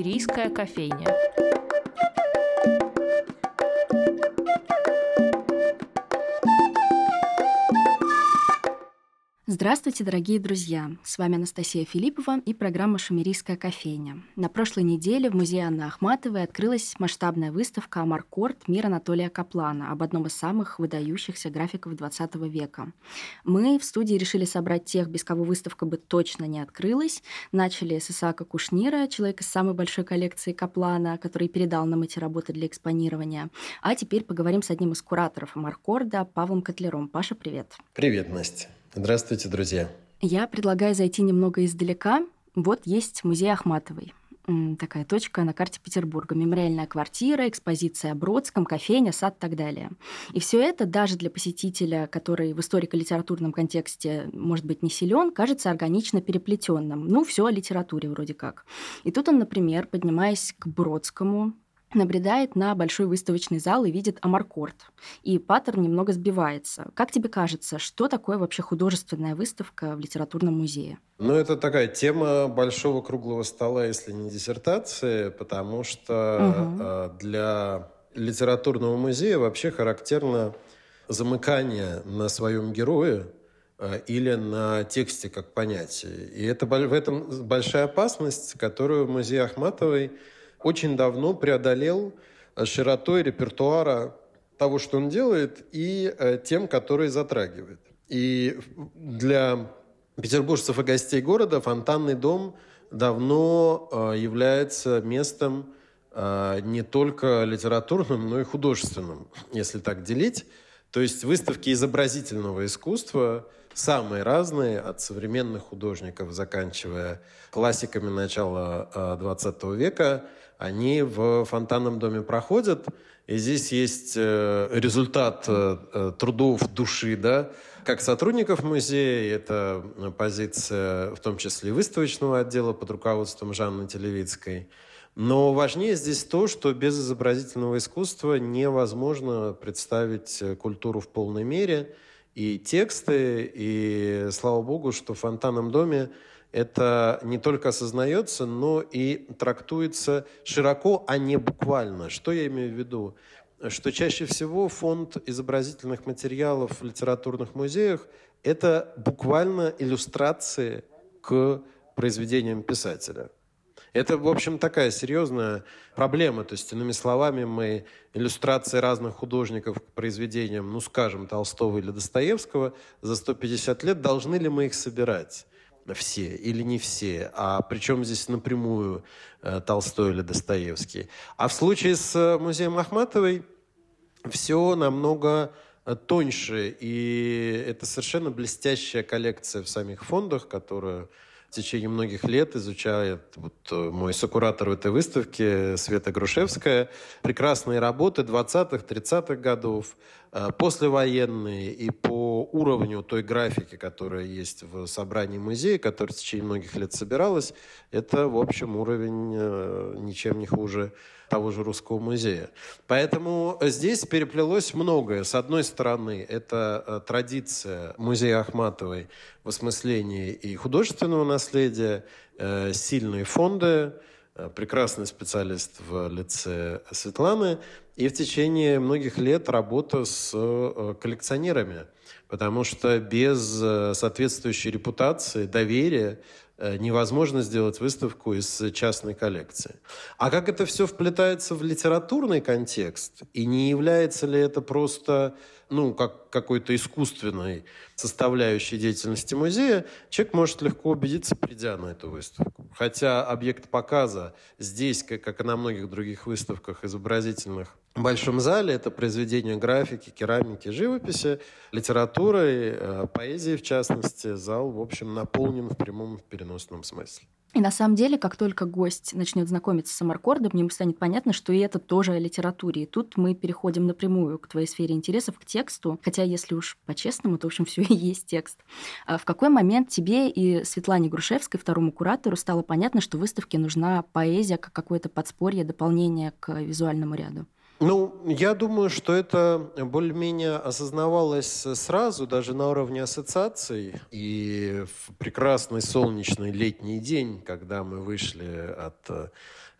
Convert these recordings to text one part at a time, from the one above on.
Шумерийская кофейня. Здравствуйте, дорогие друзья! С вами Анастасия Филиппова и программа «Шумерийская кофейня». На прошлой неделе в музее Анны Ахматовой открылась масштабная выставка «Амаркорд. Мир Анатолия Каплана» об одном из самых выдающихся графиков XX века. Мы в студии решили собрать тех, без кого выставка бы точно не открылась. Начали с Исаака Кушнира, человека с самой большой коллекцией Каплана, который передал нам эти работы для экспонирования. А теперь поговорим с одним из кураторов Амаркорда, Павлом Котлером. Паша, привет! Привет, Настя! Здравствуйте, друзья. Я предлагаю зайти немного издалека. Вот есть музей Ахматовой. Такая точка на карте Петербурга. Мемориальная квартира, экспозиция о Бродском, кофейня, сад и так далее. И все это даже для посетителя, который в историко-литературном контексте, может быть, не силен, кажется органично переплетенным. Ну, все о литературе вроде как. И тут он, например, поднимаясь к Бродскому, набредает на большой выставочный зал и видит Амаркорд. И паттерн немного сбивается. Как тебе кажется, что такое вообще художественная выставка в литературном музее? Ну, это такая тема большого круглого стола, если не диссертации, потому что угу. для литературного музея вообще характерно замыкание на своем герое э, или на тексте как понятие. И это в этом большая опасность, которую музей Ахматовой – очень давно преодолел э, широтой репертуара того, что он делает, и э, тем, которые затрагивает. И для петербуржцев и гостей города фонтанный дом давно э, является местом не только литературным, но и художественным, если так делить. То есть выставки изобразительного искусства самые разные, от современных художников, заканчивая классиками начала XX века – они в фонтанном доме проходят, и здесь есть э, результат э, э, трудов души, да, как сотрудников музея, это позиция в том числе выставочного отдела под руководством Жанны Телевицкой. Но важнее здесь то, что без изобразительного искусства невозможно представить культуру в полной мере. И тексты, и слава богу, что в фонтанном доме это не только осознается, но и трактуется широко, а не буквально. Что я имею в виду? Что чаще всего фонд изобразительных материалов в литературных музеях – это буквально иллюстрации к произведениям писателя. Это, в общем, такая серьезная проблема. То есть, иными словами, мы иллюстрации разных художников к произведениям, ну, скажем, Толстого или Достоевского за 150 лет, должны ли мы их собирать? Все или не все, а причем здесь напрямую э, Толстой или Достоевский. А в случае с э, музеем Ахматовой все намного э, тоньше, и это совершенно блестящая коллекция в самих фондах, которую в течение многих лет изучает вот э, мой сокуратор в этой выставке Света Грушевская. Прекрасные работы 20-х, 30-х годов, э, послевоенные и по уровню той графики, которая есть в собрании музея, которая в течение многих лет собиралась, это, в общем, уровень э, ничем не хуже того же Русского музея. Поэтому здесь переплелось многое. С одной стороны, это э, традиция музея Ахматовой в осмыслении и художественного наследия, э, сильные фонды, э, прекрасный специалист в лице Светланы, и в течение многих лет работа с коллекционерами, потому что без соответствующей репутации, доверия невозможно сделать выставку из частной коллекции. А как это все вплетается в литературный контекст? И не является ли это просто ну, как какой-то искусственной составляющей деятельности музея, человек может легко убедиться, придя на эту выставку. Хотя объект показа здесь, как, как и на многих других выставках изобразительных, в большом зале это произведения графики, керамики, живописи, литературы, э, поэзии в частности. Зал, в общем, наполнен в прямом и в переносном смысле. И на самом деле, как только гость начнет знакомиться с Амаркордом, ему станет понятно, что и это тоже о литературе. И тут мы переходим напрямую к твоей сфере интересов, к тексту. Хотя, если уж по-честному, то, в общем, все и есть текст. А в какой момент тебе и Светлане Грушевской, второму куратору, стало понятно, что выставке нужна поэзия как какое-то подспорье, дополнение к визуальному ряду? Ну, я думаю, что это более-менее осознавалось сразу, даже на уровне ассоциаций. И в прекрасный солнечный летний день, когда мы вышли от Э,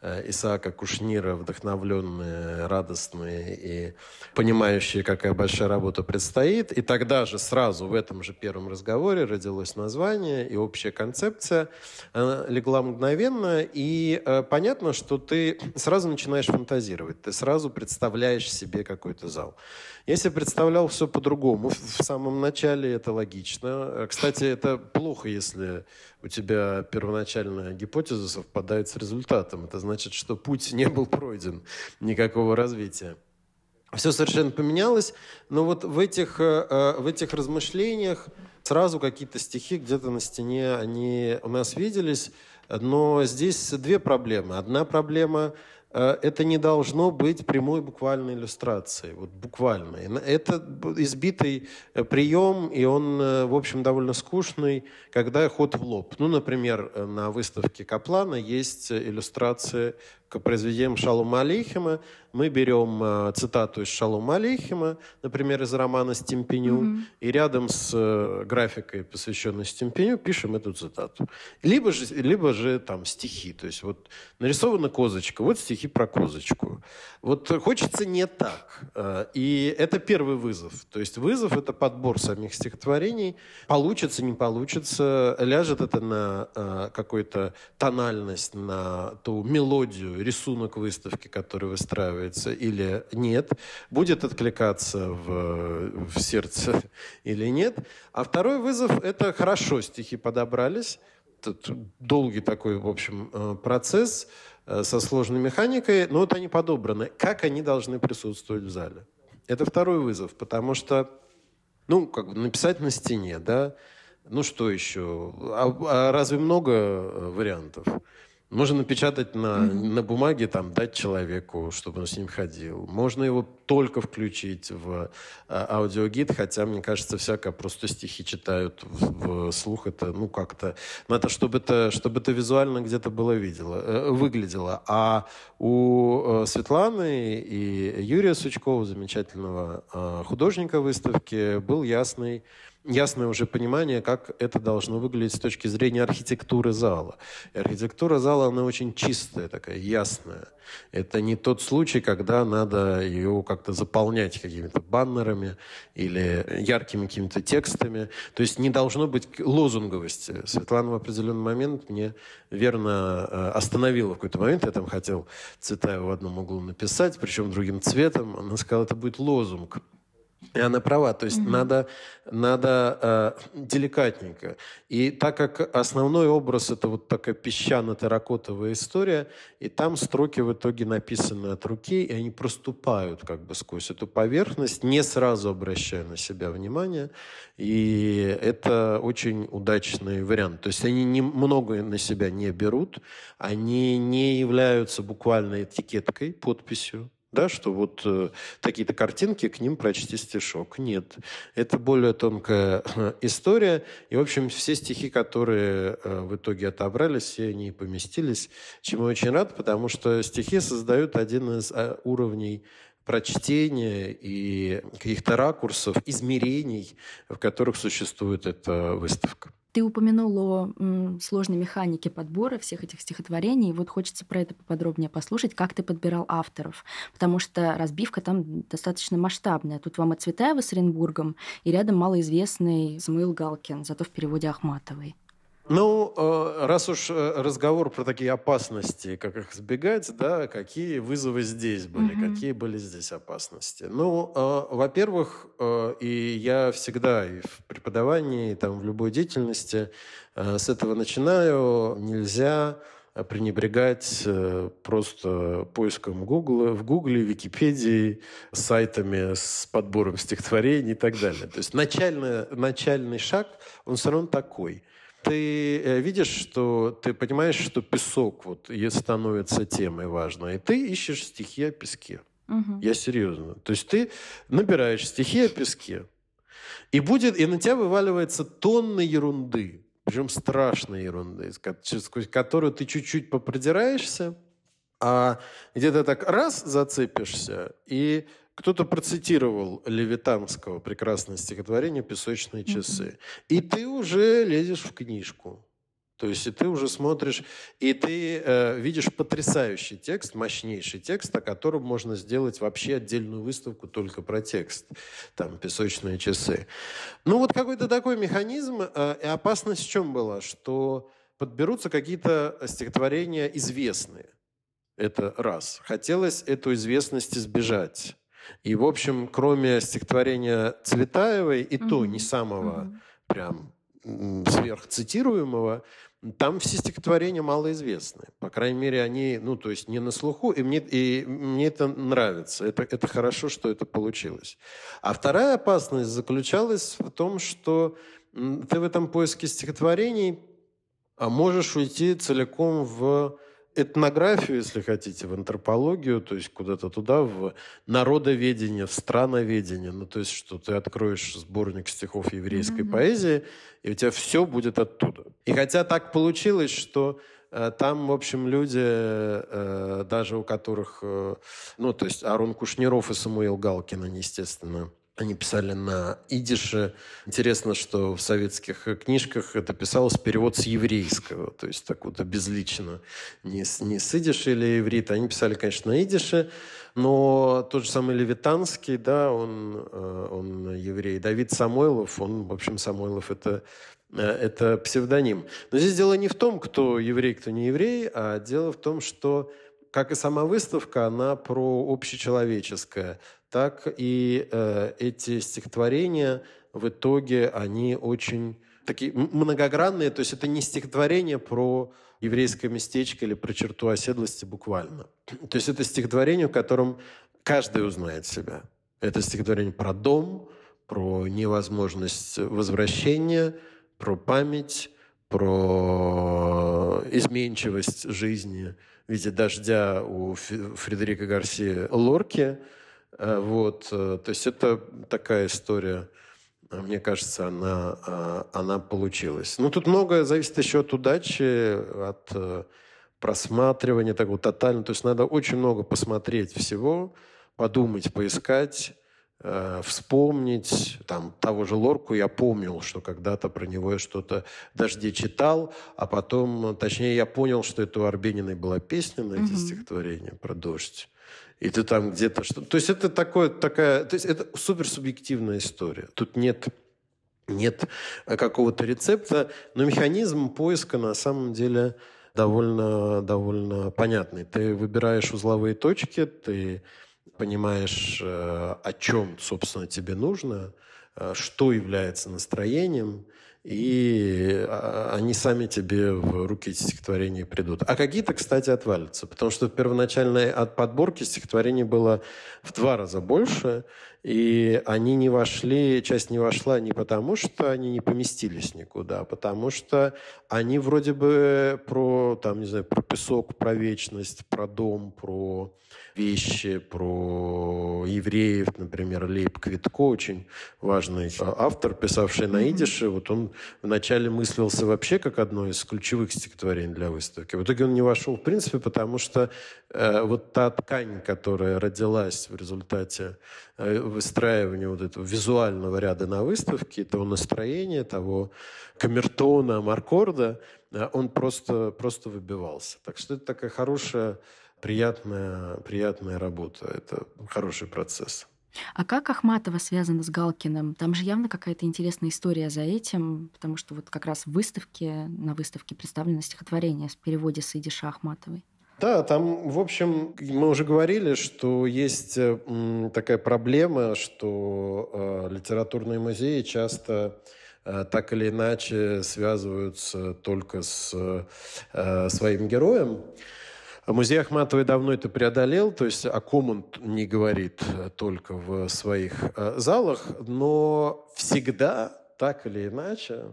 Исаака Кушнира, вдохновленные, радостные и понимающие, какая большая работа предстоит. И тогда же сразу в этом же первом разговоре родилось название и общая концепция. Легла мгновенно, и э, понятно, что ты сразу начинаешь фантазировать, ты сразу представляешь себе какой-то зал. Себе представлял все по-другому. В самом начале это логично. Кстати, это плохо, если у тебя первоначальная гипотеза совпадает с результатом. Это значит, что путь не был пройден, никакого развития. Все совершенно поменялось, но вот в этих, э, э, в этих размышлениях сразу какие-то стихи где-то на стене, они у нас виделись, но здесь две проблемы. Одна проблема это не должно быть прямой буквальной иллюстрацией, вот буквальной. Это избитый э, прием, и он, э, в общем, довольно скучный, когда ход в лоб. Ну, например, на выставке Каплана есть иллюстрации к произведениям Шалома Алейхима. Мы берем э, цитату из Шалома Алейхима, например, из романа «Стемпеню», mm-hmm. и рядом с э, графикой, посвященной Стемпеню, пишем эту цитату. Либо же, либо же там стихи. То есть вот нарисована козочка, вот стихи про козочку. Вот хочется не так. Э, и это первый вызов. То есть вызов – это подбор самих стихотворений. Получится, не получится, ляжет это на какую-то тональность, на ту мелодию, рисунок выставки, который выстраивается, или нет, будет откликаться в, в сердце или нет. А второй вызов – это хорошо стихи подобрались, Тут долгий такой, в общем, э, процесс э, со сложной механикой, но вот они подобраны. Как они должны присутствовать в зале? Это второй вызов, потому что, ну, как бы написать на стене, да, ну что еще? А, а разве много э, вариантов? Можно напечатать на, mm-hmm. на бумаге, там, дать человеку, чтобы он с ним ходил. Можно его только включить в а, аудиогид, хотя, мне кажется, всякое просто стихи читают в, в слух. Это, ну, как-то... Надо, чтобы это, чтобы это визуально где-то было видело, э, выглядело. А у э, Светланы и Юрия Сучкова, замечательного э, художника выставки, был ясный ясное уже понимание, как это должно выглядеть с точки зрения архитектуры зала. И архитектура зала, она очень чистая, такая ясная. Это не тот случай, когда надо ее как-то заполнять какими-то баннерами или яркими какими-то текстами. То есть не должно быть лозунговости. Светлана в определенный момент мне верно э, остановила в какой-то момент. Я там хотел Цветаева в одном углу написать, причем другим цветом. Она сказала, это будет лозунг. И она права, то есть mm-hmm. надо, надо э, деликатненько. И так как основной образ это вот такая песчано-терракотовая история, и там строки в итоге написаны от руки, и они проступают как бы сквозь эту поверхность, не сразу обращая на себя внимание. И это очень удачный вариант. То есть они не, много на себя не берут, они не являются буквально этикеткой, подписью да, что вот э, такие-то картинки, к ним прочти стишок. Нет, это более тонкая э, история. И, в общем, все стихи, которые э, в итоге отобрались, все они поместились, чему очень рад, потому что стихи создают один из э, уровней прочтения и каких-то ракурсов, измерений, в которых существует эта выставка. Ты упомянул о м, сложной механике подбора всех этих стихотворений. Вот хочется про это поподробнее послушать, как ты подбирал авторов. Потому что разбивка там достаточно масштабная. Тут вам и Цветаева с Оренбургом, и рядом малоизвестный Самуил Галкин, зато в переводе Ахматовой. Ну, э, раз уж э, разговор про такие опасности, как их избегать, да, какие вызовы здесь были, mm-hmm. какие были здесь опасности? Ну, э, во-первых, и я всегда и в преподавании, и там в любой деятельности с этого начинаю, нельзя пренебрегать просто поиском Google, в Гугле, Википедии, сайтами с подбором стихотворений и так далее. То есть начальный, начальный шаг, он все равно такой – ты э, видишь, что ты понимаешь, что песок вот становится темой важной, и ты ищешь стихи о песке. Угу. Я серьезно. То есть ты набираешь стихи о песке, и будет, и на тебя вываливается тонны ерунды, причем страшной ерунды, сквозь которую ты чуть-чуть попродираешься, А где-то так раз зацепишься, и кто-то процитировал Левитанского прекрасное стихотворение «Песочные часы». И ты уже лезешь в книжку. То есть и ты уже смотришь, и ты э, видишь потрясающий текст, мощнейший текст, о котором можно сделать вообще отдельную выставку только про текст. Там «Песочные часы». Ну вот какой-то такой механизм. Э, и опасность в чем была? Что подберутся какие-то стихотворения известные. Это раз. Хотелось эту известность избежать. И, в общем, кроме стихотворения Цветаевой, и mm-hmm. то не самого mm-hmm. прям сверхцитируемого, там все стихотворения малоизвестны. По крайней мере, они, ну, то есть не на слуху, и мне, и мне это нравится. Это, это хорошо, что это получилось. А вторая опасность заключалась в том, что ты в этом поиске стихотворений а можешь уйти целиком в этнографию, если хотите, в антропологию, то есть куда-то туда, в народоведение, в страноведение. Ну, то есть, что ты откроешь сборник стихов еврейской mm-hmm. поэзии, и у тебя все будет оттуда. И хотя так получилось, что э, там, в общем, люди, э, даже у которых, э, ну, то есть Арон Кушниров и Самуил Галкин, они, естественно, они писали на идише. Интересно, что в советских книжках это писалось перевод с еврейского, то есть так вот безлично. Не с, не с идиша или иврит. Они писали, конечно, на идише, но тот же самый Левитанский, да, он, э, он еврей. Давид Самойлов, он, в общем, Самойлов это э, это псевдоним. Но здесь дело не в том, кто еврей, кто не еврей, а дело в том, что, как и сама выставка, она про общечеловеческое так и э, эти стихотворения в итоге, они очень такие многогранные, то есть это не стихотворение про еврейское местечко или про черту оседлости буквально. То есть это стихотворение, в котором каждый узнает себя. Это стихотворение про дом, про невозможность возвращения, про память, про изменчивость жизни в виде дождя у Фредерика Гарсии Лорки – вот, э, то есть это такая история, э, мне кажется, она, она получилась. Ну, тут многое зависит еще от удачи, от просматривания такого тотально. То есть надо очень много посмотреть всего, подумать, поискать, вспомнить. Там того же Лорку я помнил, что когда-то про него я что-то «Дожди» читал, а потом, точнее, я понял, что это у Арбениной была песня на эти mm-hmm. стихотворения про «Дождь» и ты там где-то что То есть это такое, такая... То есть это суперсубъективная история. Тут нет нет какого-то рецепта, но механизм поиска на самом деле довольно, довольно понятный. Ты выбираешь узловые точки, ты понимаешь, э, о чем, собственно, тебе нужно, э, что является настроением, и а, они сами тебе в руки эти стихотворения придут. А какие-то, кстати, отвалятся, потому что в первоначальной от подборки стихотворений было в два раза больше, и они не вошли, часть не вошла не потому, что они не поместились никуда, а потому что они вроде бы про, там, не знаю, про песок, про вечность, про дом, про вещи, про евреев, например, Лейб Квитко, очень важный автор, писавший на идише, вот он вначале мыслился вообще как одно из ключевых стихотворений для выставки. В итоге он не вошел в принципе, потому что э, вот та ткань, которая родилась в результате э, выстраивания вот этого визуального ряда на выставке, того настроения, того камертона, маркорда, э, он просто, просто выбивался. Так что это такая хорошая приятная, приятная работа. Это хороший процесс. А как Ахматова связана с Галкиным? Там же явно какая-то интересная история за этим, потому что вот как раз в выставке, на выставке представлено стихотворение в переводе с идиша Ахматовой. Да, там, в общем, мы уже говорили, что есть э, такая проблема, что э, литературные музеи часто э, так или иначе связываются только с своим героем. Музей Ахматовой давно это преодолел, то есть о ком он не говорит только в своих залах, но всегда, так или иначе,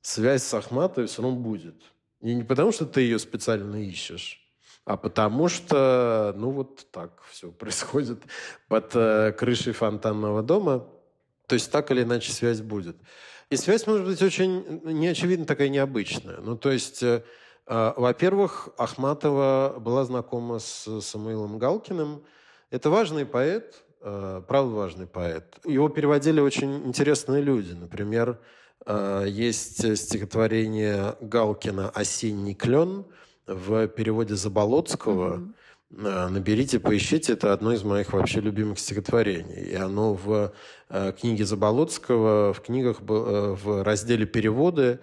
связь с Ахматовой все равно будет. И не потому, что ты ее специально ищешь, а потому что, ну вот так все происходит под э, крышей фонтанного дома. То есть так или иначе связь будет. И связь может быть очень неочевидно такая необычная. Ну то есть А, во-первых, Ахматова была знакома с Самуилом Галкиным. Это важный поэт, а, правда важный поэт. Его переводили очень интересные люди. Например, а, есть стихотворение Галкина «Осенний клен» в переводе Заболоцкого. Mm-hmm Э, наберите, поищите. Это одно из моих вообще любимых стихотворений. И оно в э, книге Заболоцкого, в книгах, э, в разделе «Переводы»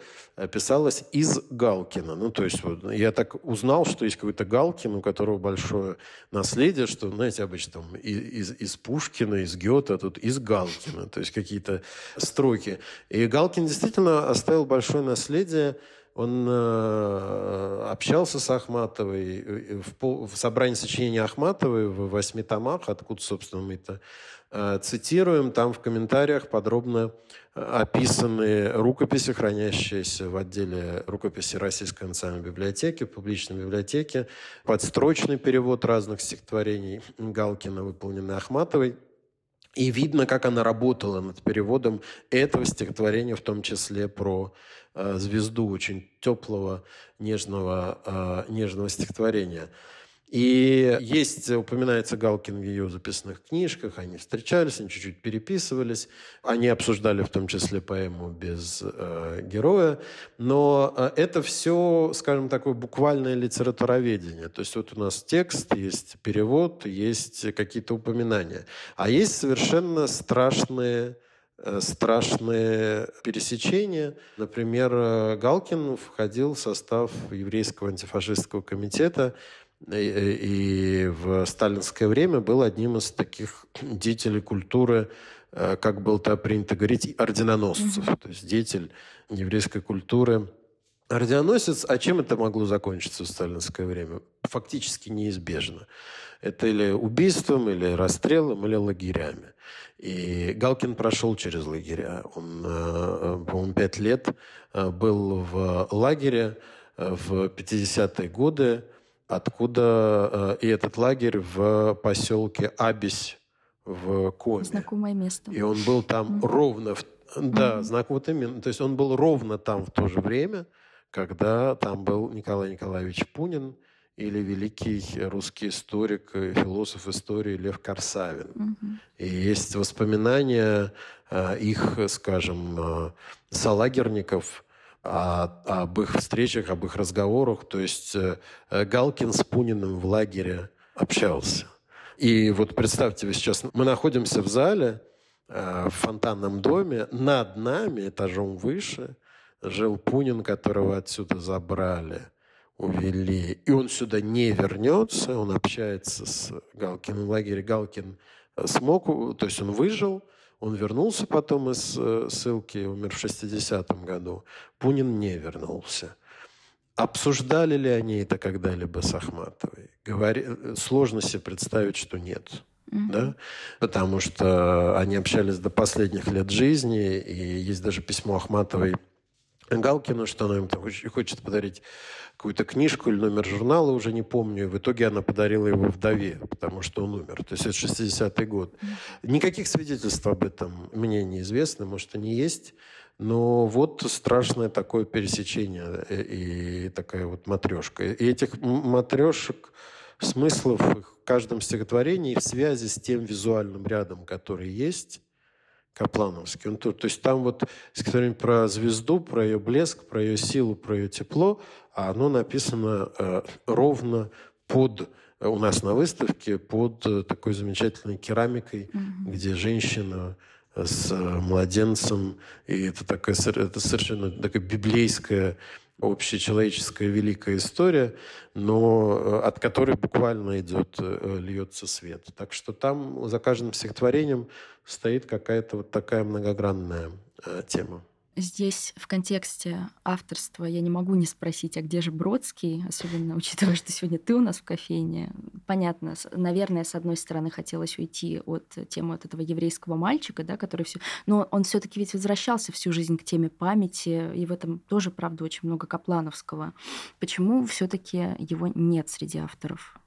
писалось из Галкина. Ну, то есть вот, я так узнал, что есть какой-то Галкин, у которого большое наследие, что, знаете, обычно там из, из Пушкина, из Гёте, а тут из Галкина. То есть какие-то строки. И Галкин действительно оставил большое наследие он э, общался с Ахматовой в, собрании сочинений Ахматовой в восьми томах, откуда, собственно, мы это э, цитируем. Там в комментариях подробно э, описаны рукописи, хранящиеся в отделе рукописи Российской национальной библиотеки, публичной библиотеке, подстрочный перевод разных стихотворений Галкина, выполненный Ахматовой. И видно, как она работала над переводом этого стихотворения, в том числе про звезду очень теплого, нежного, э, нежного стихотворения. И есть, упоминается Галкин в ее записных книжках, они встречались, они чуть-чуть переписывались, они обсуждали в том числе поэму без э, героя, но э, это все, скажем, такое буквальное литературоведение. То есть вот у нас текст, есть перевод, есть какие-то упоминания, а есть совершенно страшные Э, страшные пересечения. Например, э, Галкин входил в состав еврейского антифашистского комитета и в сталинское время был одним из таких деятелей культуры, э, как было то принято говорить, орденоносцев, то есть деятель еврейской культуры. Орденоносец, а чем это могло закончиться в сталинское время? Фактически неизбежно. Это или убийством, или расстрелом, или лагерями. И Галкин прошел через лагеря. Он, э, по-моему, пять лет э, был в лагере э, в 50-е годы, откуда и этот лагерь в поселке Абись в Коме. Знакомое место. И он был там mm-hmm. ровно, в, да, mm-hmm. знак вот именно, то есть он был ровно там в то же время, когда там был Николай Николаевич Пунин, или великий русский историк, философ истории Лев Корсавин. Угу. И есть воспоминания э, их, скажем, э, солагерников о, об их встречах, об их разговорах. То есть э, Галкин с Пуниным в лагере общался. И вот представьте, вы сейчас мы находимся в зале, в фонтанном доме, над нами, этажом выше, жил Пунин, которого отсюда забрали – увели, и он сюда не вернется, он общается с Галкиным в лагере. Галкин э, смог, то есть он выжил, он вернулся потом из э, ссылки, умер в 60-м году. Пунин не вернулся. Обсуждали ли они это когда-либо с Ахматовой? Говори... Сложно себе представить, что нет. Mm-hmm. Да? Потому что они общались до последних лет жизни, и есть даже письмо Ахматовой Галкину, что она им хочет подарить какую-то книжку или номер журнала, уже не помню. И в итоге она подарила его вдове, потому что он умер. То есть это 60-й год. Никаких свидетельств об этом мне неизвестно, может, они есть. Но вот страшное такое пересечение э, и такая вот матрешка. И этих матрешек, смыслов в каждом стихотворении в связи с тем визуальным рядом, который есть, Каплановский. Он, то, то есть там вот стихотворение про звезду, про ее блеск, про ее силу, про ее тепло, а оно написано э, ровно под э, у нас на выставке под э, такой замечательной керамикой, mm-hmm. где женщина э, с младенцем, и это такая это совершенно такая библейская общечеловеческая великая история, но от которой буквально идет, льется свет. Так что там за каждым стихотворением стоит какая-то вот такая многогранная тема. Здесь в контексте авторства я не могу не спросить, а где же Бродский, особенно учитывая, что сегодня ты у нас в кофейне. Понятно, наверное, с одной стороны хотелось уйти от темы от этого еврейского мальчика, да, который все, но он все-таки ведь возвращался всю жизнь к теме памяти, и в этом тоже, правда, очень много Каплановского. Почему все-таки его нет среди авторов?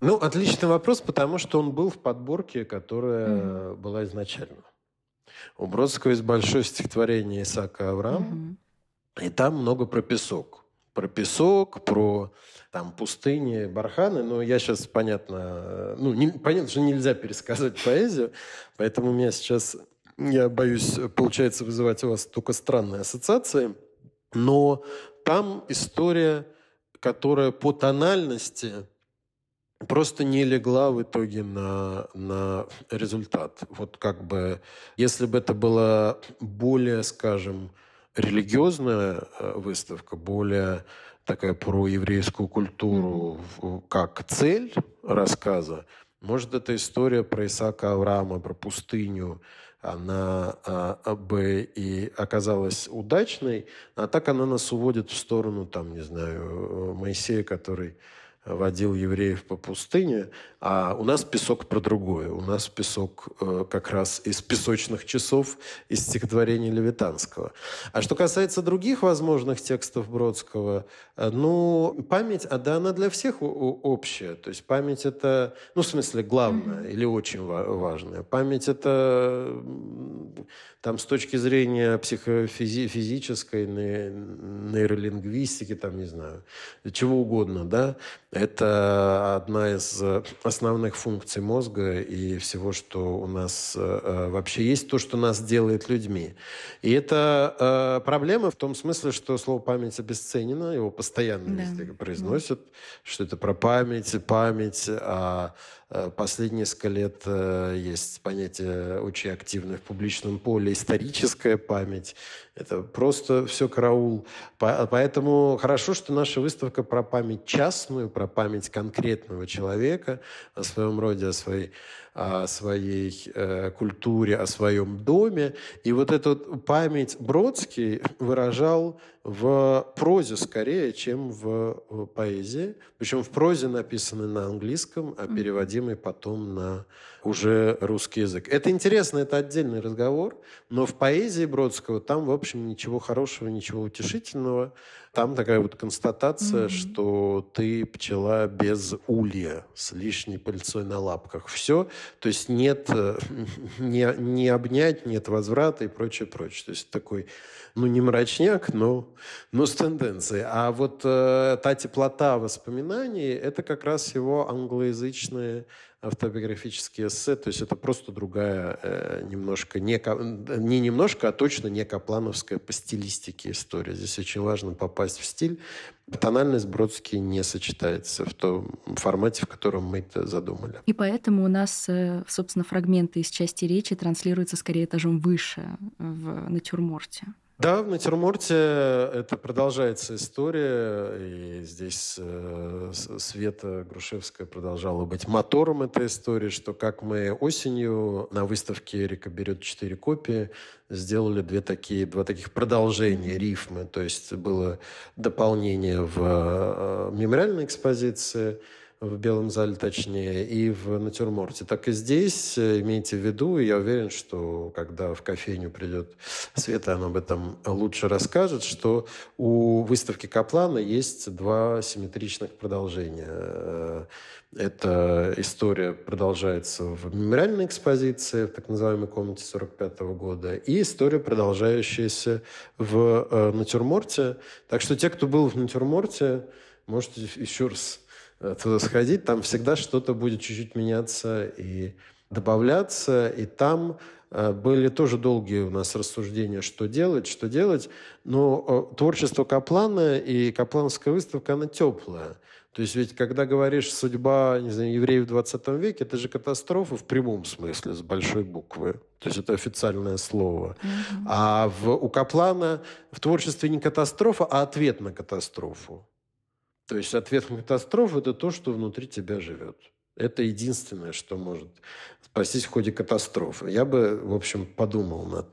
Ну, отличный вопрос, потому что он был в подборке, которая mm. была изначально. У Бродского есть большое стихотворение Исаака Авраам, угу. и там много про песок. про песок, про там пустыни, барханы, но я сейчас, понятно, ну, не, понятно, что нельзя пересказывать поэзию, поэтому у меня сейчас, я боюсь, получается вызывать у вас только странные ассоциации, но там история, которая по тональности просто не легла в итоге на, на результат. Вот как бы, если бы это была более, скажем, религиозная э, выставка, более такая про еврейскую культуру как цель рассказа, может, эта история про Исаака Авраама, про пустыню, она а, бы и оказалась удачной, а так она нас уводит в сторону, там, не знаю, э, Моисея, который водил евреев по пустыне, а у нас песок про другое. У нас песок э, как раз из песочных часов из стихотворения Левитанского. А что касается других возможных текстов Бродского, э, ну, память, а да, она для всех общая. То есть память это, ну, в смысле, главное mm-hmm. или очень важное. Память это там с точки зрения психофизической, нейролингвистики, там, не знаю, чего угодно, да, это одна из основных функций мозга и всего, что у нас э, вообще есть, то, что нас делает людьми. И это э, проблема в том смысле, что слово «память» обесценено, его постоянно да. везде произносят, да. что это про память, память, а Э, последние несколько лет э, есть понятие очень активное в публичном поле историческая память. Это просто все караул. Поэтому хорошо, что наша выставка про память частную, про память конкретного человека, о своем роде, о своей о своей э, культуре, о своем доме. И вот эту память Бродский выражал в прозе скорее, чем в, в поэзии. Причем в прозе написанной на английском, а переводимой потом на уже русский язык. Это интересно, это отдельный разговор, но в поэзии Бродского там, в общем, ничего хорошего, ничего утешительного. Там такая вот констатация, mm-hmm. что ты пчела без улья, с лишней пыльцой на лапках. Все. То есть нет э, не, не обнять, нет возврата и прочее, прочее. То есть такой, ну, не мрачняк, но, но с тенденцией. А вот э, та теплота воспоминаний, это как раз его англоязычные автобиографические эссе, то есть это просто другая, э, немножко, не, не немножко, а точно не каплановская по стилистике история. Здесь очень важно попасть в стиль. Тональность Бродский не сочетается в том формате, в котором мы это задумали. И поэтому у нас, э, собственно, фрагменты из части речи транслируются скорее этажом выше в натюрморте. Да, в натюрморте это продолжается история, и здесь э, Света Грушевская продолжала быть мотором этой истории, что как мы осенью на выставке «Эрика берет четыре копии» сделали две такие, два таких продолжения, рифмы, то есть было дополнение в э, мемориальной экспозиции – в Белом зале точнее, и в натюрморте. Так и здесь э, имейте в виду, и я уверен, что когда в кофейню придет Света, она об этом лучше расскажет, что у выставки Каплана есть два симметричных продолжения. Э, эта история продолжается в мемориальной экспозиции, в так называемой комнате 45 года, и история, продолжающаяся в э, натюрморте. Так что те, кто был в натюрморте, можете еще раз туда сходить, там всегда что-то будет чуть-чуть меняться и добавляться, и там э, были тоже долгие у нас рассуждения, что делать, что делать, но э, творчество Каплана и Каплановская выставка, она теплая. То есть ведь когда говоришь «судьба не знаю, евреев в 20 веке», это же катастрофа в прямом смысле, с большой буквы. То есть это официальное слово. Mm-hmm. А в, у Каплана в творчестве не катастрофа, а ответ на катастрофу. То есть ответ на катастрофу – это то, что внутри тебя живет. Это единственное, что может спастись в ходе катастрофы. Я бы, в общем, подумал над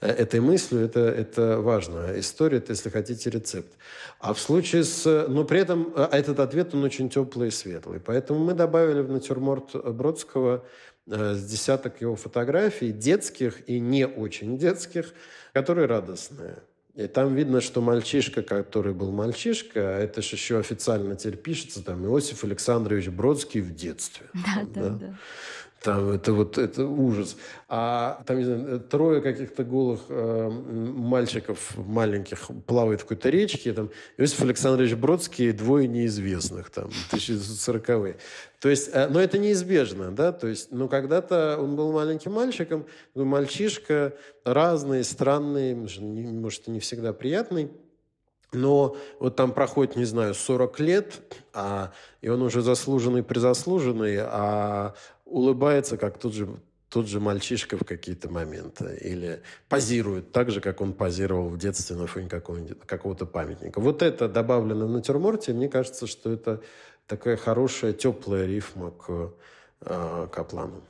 э, этой мыслью. Это, это важная история, это, если хотите, рецепт. А в случае с... Но при этом э, этот ответ, он очень теплый и светлый. Поэтому мы добавили в натюрморт Бродского э, с десяток его фотографий, детских и не очень детских, которые радостные. И там видно, что мальчишка, который был мальчишка, а это же еще официально теперь пишется, там Иосиф Александрович Бродский в детстве. Да, да, да. Там это вот это ужас. А там, не знаю, трое каких-то голых э, мальчиков маленьких плавает в какой-то речке. Там Иосиф Александрович Бродский двое неизвестных, там, 1940-е. То есть, э, но это неизбежно, да, то есть, ну, когда-то он был маленьким мальчиком, ну, мальчишка разный, странный, может, и не всегда приятный, но вот там проходит, не знаю, 40 лет, а, и он уже заслуженный, призаслуженный, а улыбается, как тот же, тот же мальчишка в какие-то моменты. Или позирует так же, как он позировал в детстве на фоне какого-то памятника. Вот это добавлено в натюрморте. Мне кажется, что это такая хорошая, теплая рифма к э, Каплану.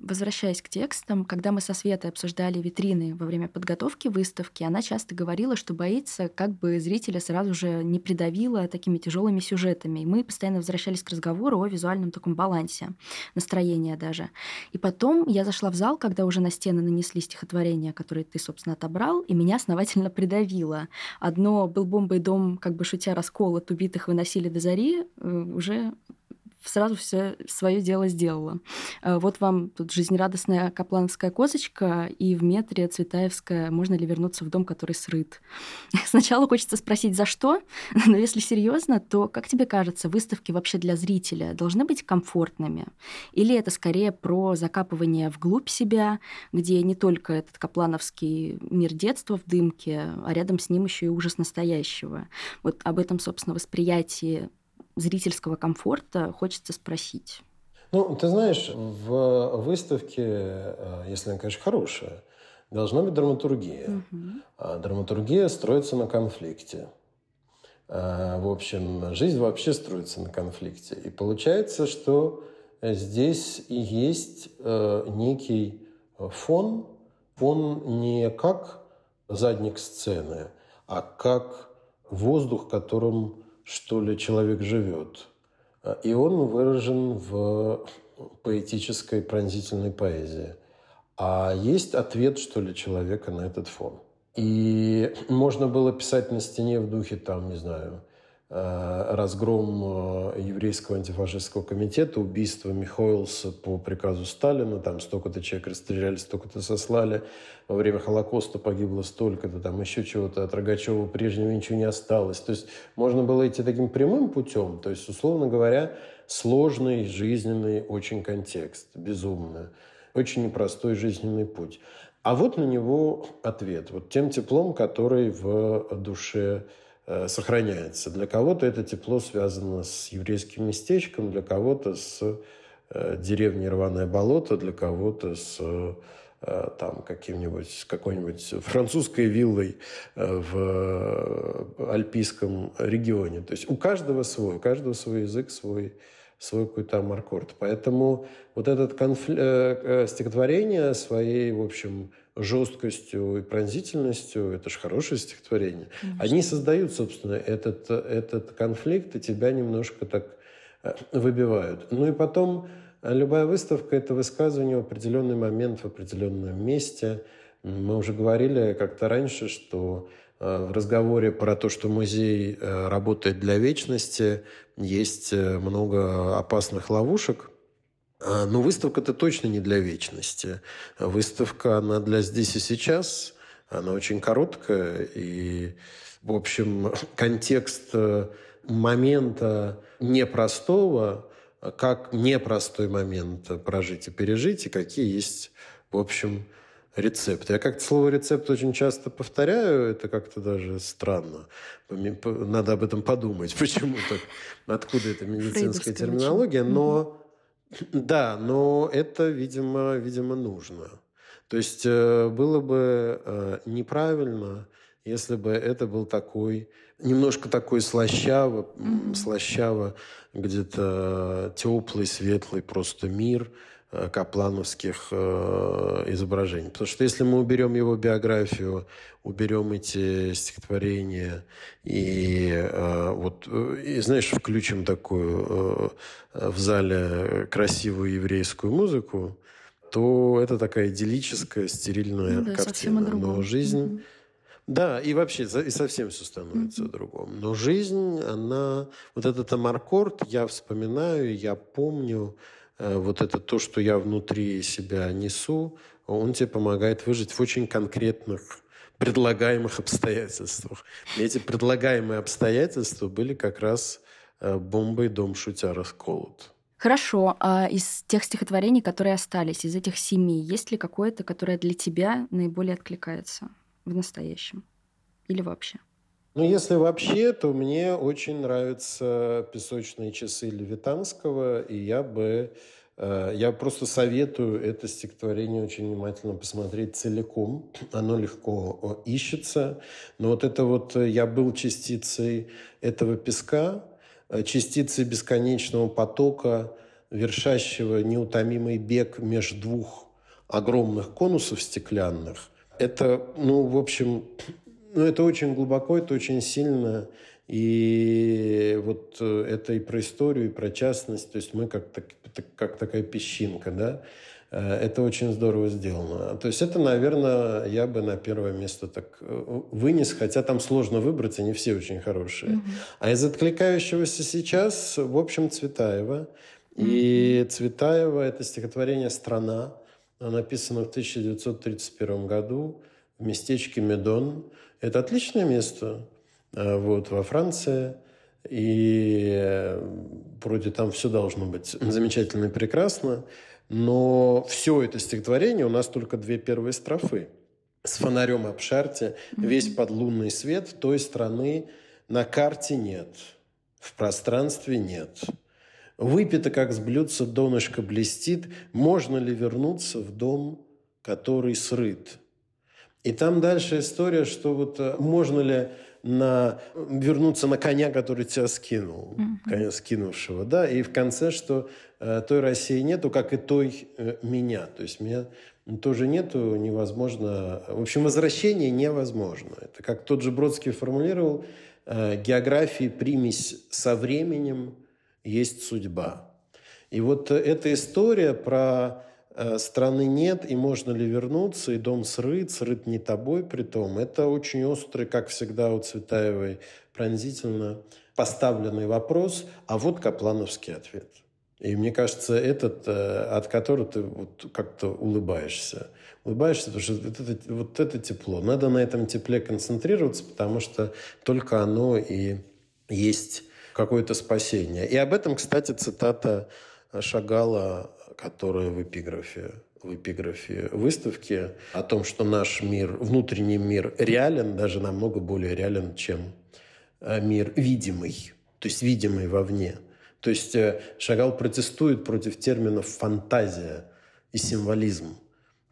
Возвращаясь к текстам, когда мы со Светой обсуждали витрины во время подготовки выставки, она часто говорила, что боится, как бы зрителя сразу же не придавило такими тяжелыми сюжетами. И мы постоянно возвращались к разговору о визуальном таком балансе, настроения даже. И потом я зашла в зал, когда уже на стены нанесли стихотворения, которые ты, собственно, отобрал, и меня основательно придавило. Одно «Был бомбой дом, как бы шутя расколот, убитых выносили до зари» э, уже сразу все свое дело сделала. Э, вот вам тут жизнерадостная каплановская козочка и в метре Цветаевская «Можно ли вернуться в дом, который срыт?». Сначала хочется спросить, за что? Но если серьезно, то, как тебе кажется, выставки вообще для зрителя должны быть комфортными? Или это скорее про закапывание вглубь себя, где не только этот каплановский мир детства в дымке, а рядом с ним еще и ужас настоящего? Вот об этом, собственно, восприятии зрительского комфорта хочется спросить. Ну, ты знаешь, в выставке, э, если она, конечно, хорошая, должна быть драматургия. Угу. А драматургия строится на конфликте. А, в общем, жизнь вообще строится на конфликте. И получается, что здесь и есть э, некий фон, фон не как задник сцены, а как воздух, которым что ли, человек живет. И он выражен в поэтической пронзительной поэзии. А есть ответ, что ли, человека на этот фон. И можно было писать на стене в духе, там, не знаю, разгром э, еврейского антифашистского комитета, убийство Михоэлса по приказу Сталина, там столько-то человек расстреляли, столько-то сослали, во время Холокоста погибло столько-то, там еще чего-то, от Рогачева прежнего ничего не осталось. То есть можно было идти таким прямым путем, то есть, условно говоря, сложный жизненный очень контекст, безумно, очень непростой жизненный путь. А вот на него ответ, вот тем теплом, который в душе Э, сохраняется. Для кого-то это тепло связано с еврейским местечком, для кого-то с э, деревней Рваное болото, для кого-то с э, там каким-нибудь, какой-нибудь французской виллой в альпийском регионе. То есть у каждого свой, у каждого свой язык, свой, свой какой-то амаркорд. Поэтому вот этот конфли... стихотворение своей, в общем, жесткостью и пронзительностью, это же хорошее стихотворение, Конечно. они создают, собственно, этот, этот конфликт и тебя немножко так э, выбивают. Ну и потом э, любая выставка – это высказывание в определенный момент, в определенном месте. Мы уже говорили как-то раньше, что э, в разговоре про то, что музей работает для вечности, есть много опасных ловушек, но выставка-то точно не для вечности. Выставка, она для здесь и сейчас. Она очень короткая. И, в общем, контекст э, момента непростого, как непростой момент прожить и пережить, и какие есть, в общем, рецепты. Я как-то слово рецепт очень часто повторяю, это как-то даже странно. Надо об этом подумать, почему так, откуда эта медицинская терминология, но да, но это, видимо, видимо, нужно. То есть э, было бы э, неправильно, если бы это был такой, немножко такой слащаво, mm-hmm. слащаво где-то теплый, светлый просто мир – Э, каплановских э, изображений. Потому что если мы уберем его биографию, уберем эти стихотворения и э, вот, и, знаешь, включим такую в зале красивую еврейскую музыку, то это такая идиллическая, стерильная ну, да, картина. Но жизнь... Mm-hmm. Да, и вообще, и совсем все становится mm-hmm. другом. Но жизнь, она... Вот этот амаркорд я вспоминаю, я помню, э, вот это то, что я внутри себя несу, он тебе помогает выжить в очень конкретных предлагаемых обстоятельствах. Эти предлагаемые обстоятельства были как раз э, бомбой «Дом шутя расколот». Хорошо. А из тех стихотворений, которые остались, из этих семи, есть ли какое-то, которое для тебя наиболее откликается в настоящем? Или вообще? Ну, если вообще, то мне очень нравятся «Песочные часы» Левитанского, и я бы... Э, я просто советую это стихотворение очень внимательно посмотреть целиком. Оно легко ищется. Но вот это вот э, «Я был частицей этого песка», Э, частицы бесконечного потока, вершащего неутомимый бег между двух огромных конусов стеклянных. Это, ну, в общем, ну, это очень глубоко, это очень сильно. И вот э, это и про историю, и про частность. То есть мы как, как такая песчинка, да. Э, это очень здорово сделано. То есть это, наверное, я бы на первое место так э, вынес, хотя там сложно выбрать, они все очень хорошие. Mm-hmm. А из откликающегося сейчас, в общем, Цветаева. Mm-hmm. И Цветаева – это стихотворение «Страна». Оно написано в 1931 году в местечке Медон. Это отличное место э, вот, во Франции. И вроде там все должно быть замечательно и прекрасно. Но все это стихотворение у нас только две первые строфы. С фонарем обшарьте, весь подлунный свет той страны на карте нет, в пространстве нет. Выпито, как с блюдца донышко блестит, можно ли вернуться в дом, который срыт? И там дальше история, что вот э, можно ли на, вернуться на коня, который тебя скинул, mm-hmm. коня скинувшего, да, и в конце, что э, той России нету, как и той э, меня, то есть меня тоже нету, невозможно, в общем, возвращение невозможно. Это как тот же Бродский формулировал, э, географии примесь со временем есть судьба. И вот эта история про Э, страны нет, и можно ли вернуться, и дом срыт, срыт не тобой при том. Это очень острый, как всегда у Цветаевой, пронзительно поставленный вопрос, а вот Каплановский ответ. И мне кажется, этот, э, от которого ты вот как-то улыбаешься. Улыбаешься, потому что вот это, вот это тепло. Надо на этом тепле концентрироваться, потому что только оно и есть какое-то спасение. И об этом, кстати, цитата Шагала которая в эпиграфе в эпиграфе выставки о том, что наш мир, внутренний мир реален, даже намного более реален, чем э, мир видимый, то есть видимый вовне. То есть э, Шагал протестует против терминов «фантазия» и «символизм».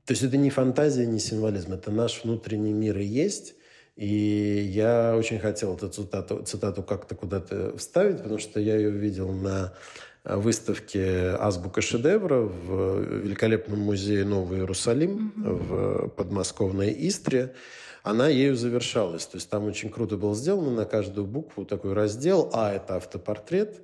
То есть это не фантазия, не символизм, это наш внутренний мир и есть. И я очень хотел эту цитату, цитату как-то куда-то вставить, потому что я ее видел на выставке «Азбука шедевра» в великолепном музее Новый Иерусалим mm-hmm. в подмосковной Истре. Она ею завершалась. То есть там очень круто было сделано на каждую букву такой раздел. А – это автопортрет,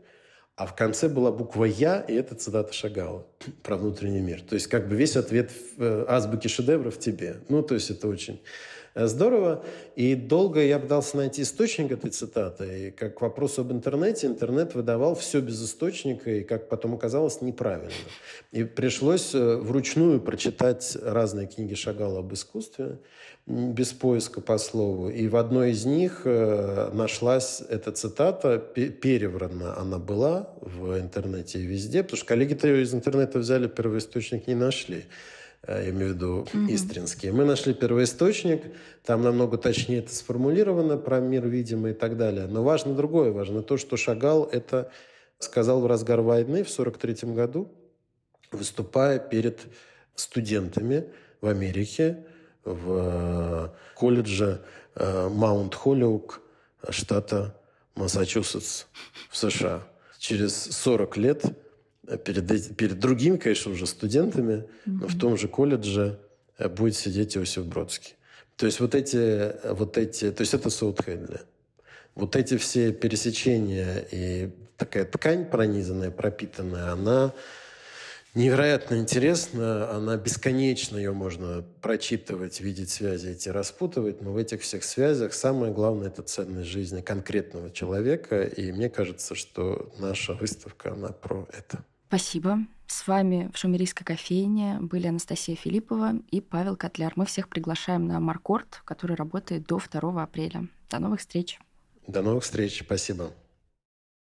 а в конце была буква «Я», и это цитата Шагала про внутренний мир. То есть как бы весь ответ э, азбуке шедевра в тебе. Ну, то есть это очень Э, здорово. И долго я пытался найти источник этой цитаты. И как вопрос об интернете, интернет выдавал все без источника, и, как потом оказалось, неправильно. И пришлось э, вручную прочитать разные книги Шагала об искусстве, без поиска по слову. И в одной из них э, нашлась эта цитата, переврана она была в интернете и везде, потому что коллеги-то ее из интернета взяли, первоисточник не нашли. Э, я имею в виду угу. истринские. Мы нашли первоисточник, там намного точнее это сформулировано про мир видимый и так далее. Но важно другое, важно то, что Шагал это сказал в разгар войны в 1943 году, выступая перед студентами в Америке, в э, колледже э, Маунт Холлиук штата Массачусетс в США. Через 40 лет перед, перед другими, конечно, уже студентами, mm-hmm. но в том же колледже э, будет сидеть Иосиф Бродский. То есть вот эти, вот эти, то есть это Саутхедли. Вот эти все пересечения и такая ткань пронизанная, пропитанная, она невероятно интересна, она бесконечно, ее можно прочитывать, видеть связи эти, распутывать, но в этих всех связях самое главное – это ценность жизни конкретного человека, и мне кажется, что наша выставка, она про это. Спасибо. С вами в Шумерийской кофейне были Анастасия Филиппова и Павел Котляр. Мы всех приглашаем на Маркорт, который работает до 2 апреля. До новых встреч. До новых встреч. Спасибо.